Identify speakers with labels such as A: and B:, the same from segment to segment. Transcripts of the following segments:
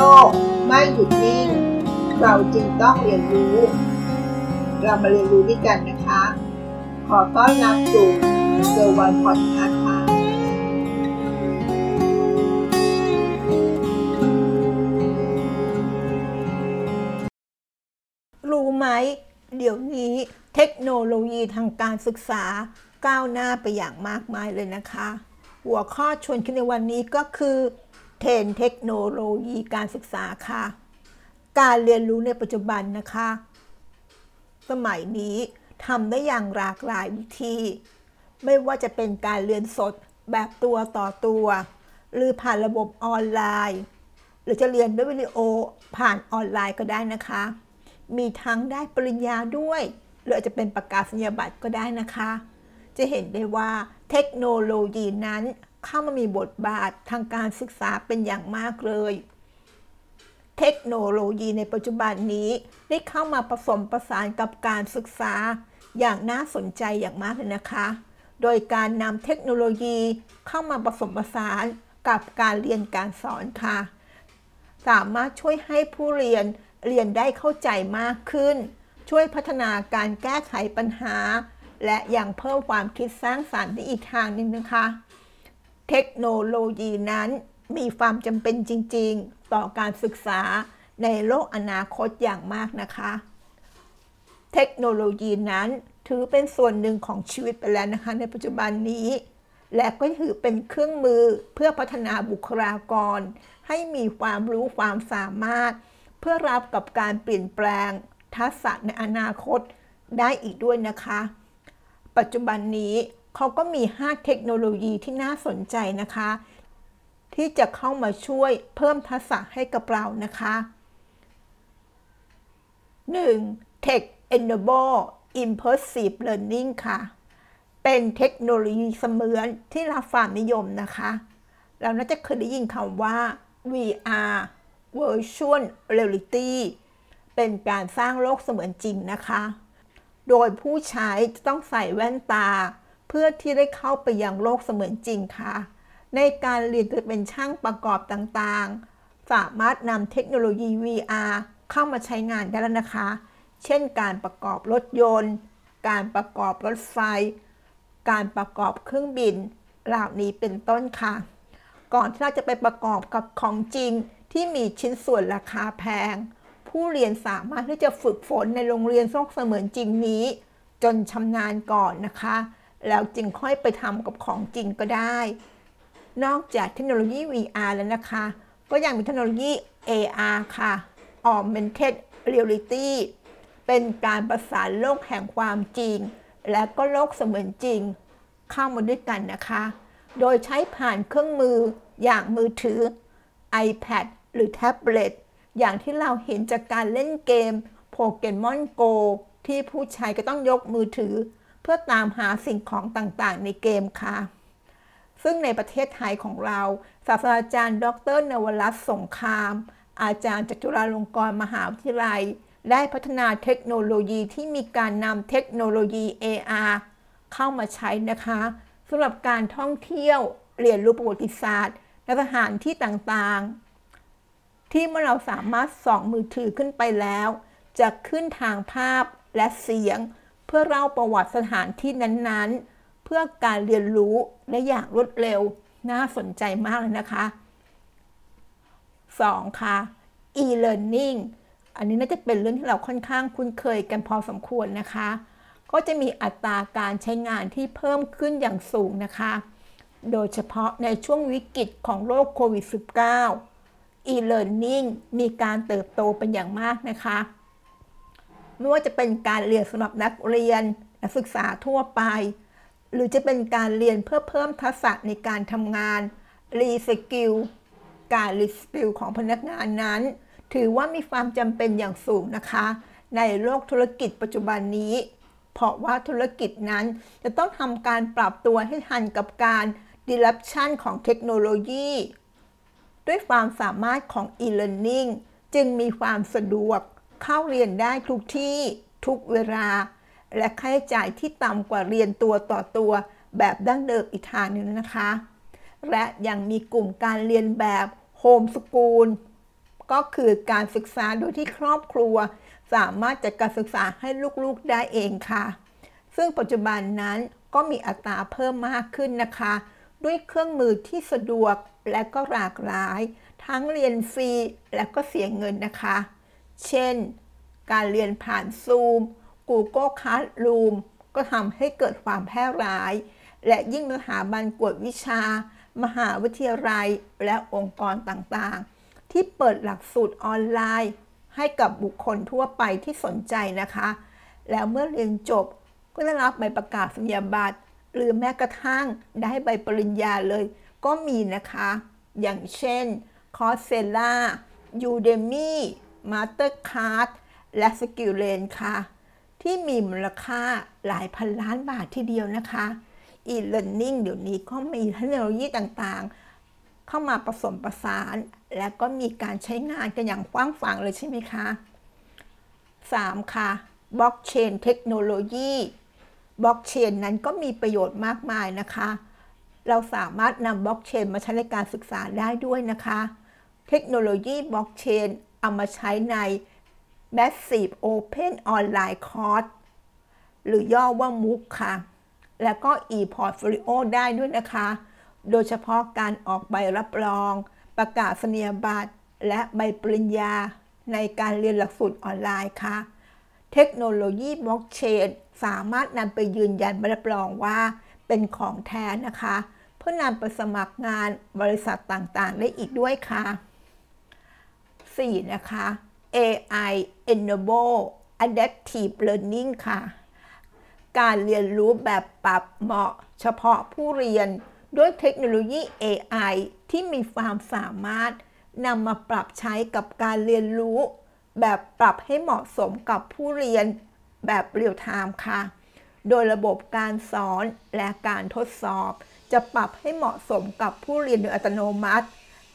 A: ลกไม่หยุดนิ่ง เราจึงต้องเรียนรู้ เรามาเรียนรู้ด้วยกันนะคะ ขอต้อนรับสู่เซอร์วันพอดคาส์ค่ะ
B: รู้ไหม เดี๋ยวนี้เทคโนโลยีทางการศึกษาก้าวหน้าไปอย่างมากมายเลยนะคะ หัวข้อชวนคิดในวันนี้ก็คือ เทรนด์เทคโนโลยีการศึกษาค่ะ การเรียนรู้ในปัจจุบันนะคะ สมัยนี้ทำได้อย่างหลากหลายวิธี ไม่ว่าจะเป็นการเรียนสดแบบตัวต่อตัว หรือผ่านระบบออนไลน์ หรือจะเรียนด้วยวิดีโอผ่านออนไลน์ก็ได้นะคะ มีทั้งได้ปริญญาด้วย หรืออาจจะเป็นประกาศนียบัตรก็ได้นะคะ จะเห็นได้ว่าเทคโนโลยีนั้น เข้ามามีบทบาททางการศึกษาเป็นอย่างมากเลย เทคโนโลยีในปัจจุบันนี้ได้เข้ามาผสมประสานกับการศึกษาอย่างน่าสนใจอย่างมากเลยนะคะ โดยการนำเทคโนโลยีเข้ามาผสมผสานกับการเรียนการสอนค่ะ สามารถช่วยให้ผู้เรียนเรียนได้เข้าใจมากขึ้น ช่วยพัฒนาการแก้ไขปัญหา และยังเพิ่มความคิดสร้างสรรค์ในอีกทางหนึ่งนะคะ เทคโนโลยีนั้นมีความจำเป็นจริง ๆ ต่อการศึกษาในโลกอนาคตอย่างมากนะคะ เทคโนโลยีนั้นถือเป็นส่วนหนึ่งของชีวิตไปแล้วนะคะ ในปัจจุบันนี้ และก็ถือเป็นเครื่องมือเพื่อพัฒนาบุคลากร ให้มีความรู้ความสามารถ เพื่อรับกับการเปลี่ยนแปลง ทักษะในอนาคตได้อีกด้วยนะคะ ปัจจุบันนี้ เขาก็มี 5 เทคโนโลยีที่น่าสนใจนะคะ ที่จะเข้ามาช่วยเพิ่มทักษะให้กับเรานะคะ 1. Tech Enable Immersive Learning ค่ะ เป็นเทคโนโลยีเสมือนที่รับความนิยมนะคะ เราน่าจะเคยได้ยินคำว่า VR Virtual Reality เป็นการสร้างโลกเสมือนจริงนะคะ โดยผู้ใช้จะต้องใส่แว่นตา เพื่อที่ได้เข้าไปยังโลกเสมือนจริงค่ะ ในการเรียนจะเป็นช่างประกอบต่างๆ สามารถนำเทคโนโลยี VR เข้ามาใช้งานได้แล้วนะคะ เช่นการประกอบรถยนต์ การประกอบรถไฟ การประกอบเครื่องบิน เหล่านี้เป็นต้นค่ะ ก่อนที่เราจะไปประกอบกับของจริงที่มีชิ้นส่วนราคาแพง ผู้เรียนสามารถที่จะฝึกฝนในโรงเรียนโลกเสมือนจริงนี้ จนชำนาญก่อนนะคะ แล้วจึงค่อยไปทำกับของจริงก็ได้ นอกจากเทคโนโลยี VR แล้วนะคะ ก็ยังมีเทคโนโลยี AR ค่ะ Augmented Reality เป็นการประสานโลกแห่งความจริง และก็โลกเสมือนจริง เข้ามาด้วยกันนะคะ โดยใช้ผ่านเครื่องมืออย่างมือถือ iPad หรือแท็บเล็ตอย่างที่เราเห็นจากการเล่นเกมโปเกมอนโกที่ผู้ใช้ก็ต้องยกมือถือ เพื่อตามหาสิ่งของต่างๆ ในเกมค่ะ ซึ่งในประเทศไทยของเราศาสตราจารย์ ดรนวรัตน์สงคราม อาจารย์จากจุฬาลงกรณ์มหาวิทยาลัย ได้พัฒนาเทคโนโลยีที่มีการนำเทคโนโลยี AR เข้ามาใช้นะคะสำหรับการท่องเที่ยวเรียนรู้ประวัติศาสตร์และสถานที่ต่างๆ ที่เมื่อเราสามารถส่องมือถือขึ้นไปแล้ว จะขึ้นทางภาพและเสียง เพื่อเล่าประวัติสถานที่นั้นๆ เพื่อการเรียนรู้ได้อย่างรวดเร็ว น่าสนใจมากเลยนะคะ 2. ค่ะ e-learning อันนี้น่าจะเป็นเรื่องที่เราค่อนข้างคุ้นเคยกันพอสมควรนะคะ ก็จะมีอัตราการใช้งานที่เพิ่มขึ้นอย่างสูงนะคะ โดยเฉพาะในช่วงวิกฤตของโรคโควิด -19 e-learning มีการเติบโตเป็นอย่างมากนะคะ ไม่ว่าจะเป็นการเรียนสำหรับนักเรียนนักศึกษาทั่วไป หรือจะเป็นการเรียนเพื่อเพิ่มทักษะในการทำงาน reskill การ reskill ของพนักงานนั้น ถือว่ามีความจำเป็นอย่างสูงนะคะ ในโลกธุรกิจปัจจุบันนี้ เพราะว่าธุรกิจนั้นจะต้องทำการปรับตัวให้ทันกับการ disruption ของเทคโนโลยี ด้วยความสามารถของ e-learning จึงมีความสะดวก เข้าเรียนได้ทุกที่ทุกเวลา และค่าใช้จ่ายที่ต่ำกว่าเรียนตัวต่อตัว แบบดั้งเดิมอีกทางหนึงนะคะ และยังมีกลุ่มการเรียนแบบโฮมสกูลก็คือการศึกษาโดยที่ครอบครัว สามารถจัดการศึกษาให้ลูกๆได้เองค่ะ ซึ่งปัจจุบันนั้นก็มีอัตราเพิ่มมากขึ้นนะคะ ด้วยเครื่องมือที่สะดวกและก็หลากหลาย ทั้งเรียนฟรีและก็เสียเงินนะคะ เช่น การเรียนผ่านซูม Google Classroom ก็ทำให้เกิดความแพร่หลาย และยิ่งสถาบันกวดวิชา มหาวิทยาลัย และองค์กรต่างๆ ที่เปิดหลักสูตรออนไลน์ ให้กับบุคคลทั่วไปที่สนใจนะคะ แล้วเมื่อเรียนจบก็ได้รับใบประกาศนียบัตร หรือแม้กระทั่งได้ใบปริญญาเลย ก็มีนะคะ อย่างเช่น c o r s e l a Udemy Mastercard และ s k i l l a n ค่ะ ที่มีมูลค่าหลายพันล้านบาททีเดียวนะคะ e-learning เดี๋ยวนี้ก็มีเทคโนโลยีต่างๆ เข้ามาผสมประสาน และก็มีการใช้งานกันอย่างกว้างขวางเลยใช่ไหมคะ 3. ค่ะ blockchain เทคโนโลยีบล็อกเชนนั้นก็มีประโยชน์มากมายนะคะ เราสามารถนำบล็อกเชนมาใช้ในการศึกษาได้ด้วยนะคะ เทคโนโลยีบล็อกเชน เอามาใช้ใน Massive Open Online Course หรือย่อว่า MOOC ค่ะ แล้วก็ e-portfolio ได้ด้วยนะคะ โดยเฉพาะการออกใบรับรอง ประกาศนียบัตร และใบปริญญาในการเรียนหลักสูตรออนไลน์ค่ะ เทคโนโลยีบล็อกเชนสามารถนำไปยืนยันใบรับรองว่าเป็นของแท้นะคะ เพื่อนำไปสมัครงานบริษัทต่างๆ ได้อีกด้วยค่ะ 4. นะคะ AI Enable Adaptive Learning ค่ะ การเรียนรู้แบบปรับเหมาะเฉพาะผู้เรียนด้วยเทคโนโลยี AI ที่มีความสามารถนำมาปรับใช้กับการเรียนรู้ แบบปรับให้เหมาะสมกับผู้เรียนแบบเรียลไทม์ค่ะ โดยระบบการสอนและการทดสอบ จะปรับให้เหมาะสมกับผู้เรียนโดยอัตโนมัติ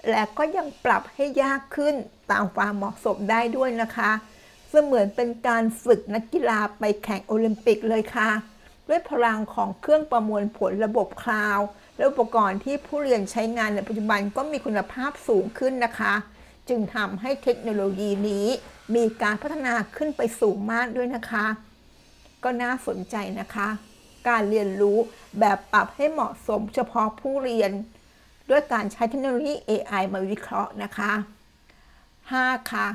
B: และก็ยังปรับให้ยากขึ้น ตามความเหมาะสมได้ด้วยนะคะ เสมือนเป็นการฝึกนักกีฬาไปแข่งโอลิมปิกเลยค่ะ ด้วยพลังของเครื่องประมวลผลระบบคลาวด์และอุปกรณ์ที่ผู้เรียนใช้งานในปัจจุบันก็มีคุณภาพสูงขึ้นนะคะ จึงทำให้เทคโนโลยีนี้มีการพัฒนาขึ้นไปสูงมากด้วยนะคะ ก็น่าสนใจนะคะ การเรียนรู้แบบปรับให้เหมาะสมเฉพาะผู้เรียน ด้วยการใช้เทคโนโลยี AI มาวิเคราะห์นะคะ 5. ค่ะ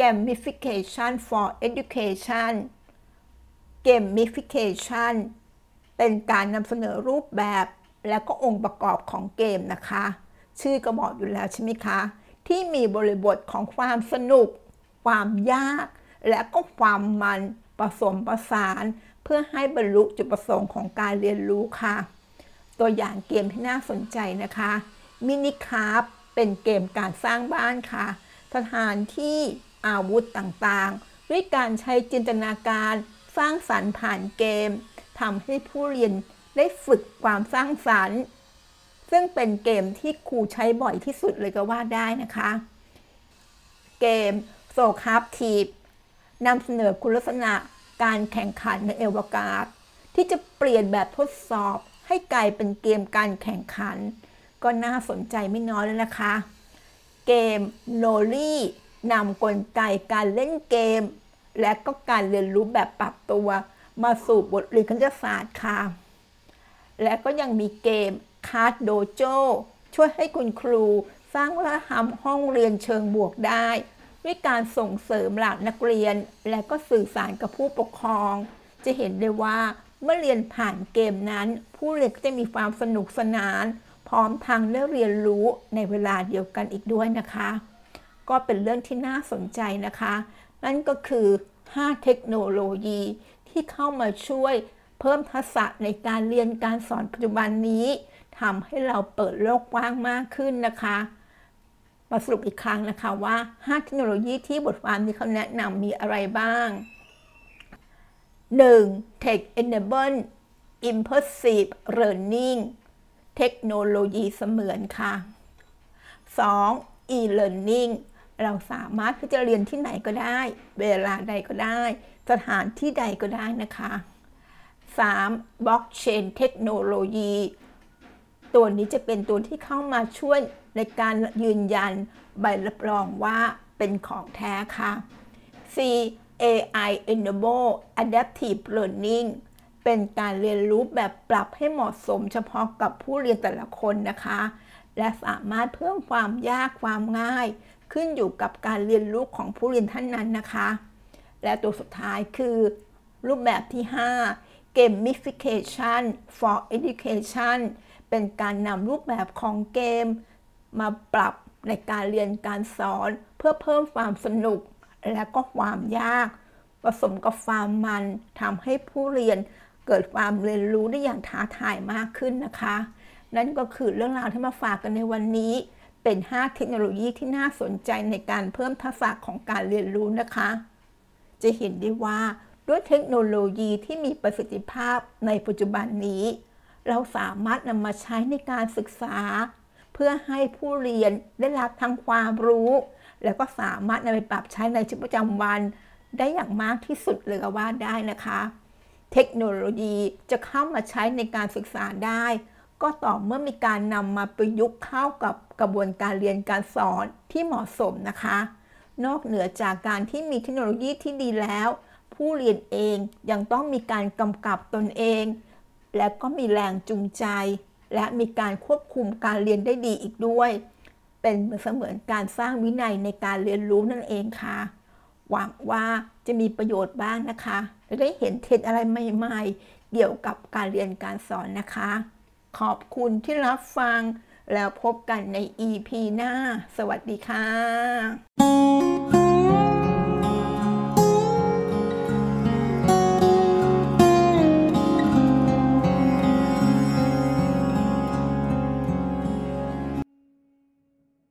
B: Gamification for Education Gamification เป็นการนำเสนอรูปแบบและก็องค์ประกอบของเกมนะคะ ชื่อก็บอกอยู่แล้วใช่ไหมคะ ที่มีบริบทของความสนุก ความยาก และก็ความมันผสมประสาน เพื่อให้บรรลุจุดประสงค์ของการเรียนรู้ค่ะ ตัวอย่างเกมที่น่าสนใจนะคะมินิคาร์เป็นเกมการสร้างบ้านค่ะ สถานที่อาวุธต่างๆ ด้วยการใช้จินตนาการสร้างสรรค์ผ่านเกมทำให้ผู้เรียนได้ฝึกความสร้างสรรค์ ซึ่งเป็นเกมที่ครูใช้บ่อยที่สุดเลยก็ว่าได้นะคะ เกม Socrative นำเสนอคุณลักษณะการแข่งขันในอวกาศ ที่จะเปลี่ยนแบบทดสอบให้กลายเป็นเกมการแข่งขัน ก็น่าสนใจไม่น้อยแล้วนะคะ เกม Knowre นำกลไกการเล่นเกม และก็การเรียนรู้แบบปรับตัวมาสู่บทเรียนคณิตศาสตร์ค่ะ และก็ยังมีเกม ClassDojo ช่วยให้คุณครูสร้างวัฒนธรรมห้องเรียนเชิงบวกได้ ด้วยการส่งเสริมหลักนักเรียน และก็สื่อสารกับผู้ปกครอง จะเห็นได้ว่าเมื่อเรียนผ่านเกมนั้น ผู้เรียนก็จะมีความสนุกสนาน พร้อมทางได้เรียนรู้ในเวลาเดียวกันอีกด้วยนะคะ ก็เป็นเรื่องที่น่าสนใจนะคะ นั่นก็คือ 5 เทคโนโลยีที่เข้ามาช่วยเพิ่มทักษะในการเรียนการสอนปัจจุบันนี้ทำให้เราเปิดโลกกว้างมากขึ้นนะคะ มาสรุปอีกครั้งนะคะว่า 5 เทคโนโลยีที่บทความนี้เขาแนะนำมีอะไรบ้าง 1. Tech Enable Immersive Learning เทคโนโลยีเสมือนค่ะ 2. E-Learning เราสามารถที่จะเรียนที่ไหนก็ได้ เวลาใดก็ได้ สถานที่ใดก็ได้นะคะ 3. Blockchain เทคโนโลยีตัวนี้จะเป็นตัวที่เข้ามาช่วยในการยืนยันใบรับรองว่าเป็นของแท้ค่ะ C AI Enable Adaptive Learning เป็นการเรียนรู้แบบปรับให้เหมาะสม เฉพาะกับผู้เรียนแต่ละคนนะคะ และสามารถเพิ่มความยากความง่าย ขึ้นอยู่กับการเรียนรู้ของผู้เรียนท่านนั้นนะคะ และตัวสุดท้ายคือ รูปแบบที่ 5 Gamification for Education เป็นการนำรูปแบบของเกม มาปรับในการเรียนการสอน เพื่อเพิ่มความสนุกและก็ความยาก ผสมกับความมันทำให้ผู้เรียน เกิดความเรียนรู้ได้อย่างท้าทายมากขึ้นนะคะ นั่นก็คือเรื่องราวที่มาฝากกันในวันนี้ เป็น 5 เทคโนโลยีที่น่าสนใจในการเพิ่มทักษะของการเรียนรู้นะคะ จะเห็นได้ว่าด้วยเทคโนโลยีที่มีประสิทธิภาพในปัจจุบันนี้ เราสามารถนำมาใช้ในการศึกษา เพื่อให้ผู้เรียนได้รับทั้งความรู้ แล้วก็สามารถนำไปปรับใช้ในชีวิตประจำวัน ได้อย่างมากที่สุดเลยก็ว่าได้นะคะ เทคโนโลยีจะเข้ามาใช้ในการศึกษาได้ ก็ต่อเมื่อมีการนำมาประยุกต์เข้ากับกระบวนการเรียนการสอนที่เหมาะสมนะคะ นอกเหนือจากการที่มีเทคโนโลยีที่ดีแล้ว ผู้เรียนเองยังต้องมีการกำกับตนเอง และก็มีแรงจูงใจ และมีการควบคุมการเรียนได้ดีอีกด้วย เป็นเสมือนการสร้างวินัยในการเรียนรู้นั่นเองค่ะ หวังว่าจะมีประโยชน์บ้างนะคะ ได้เห็นเทรนอะไรใหม่ ๆ เกี่ยวกับการเรียนการสอนนะคะ ขอบคุณที่รับฟัง แล้วพบกันใน EP หน้า สวัสดีค่ะ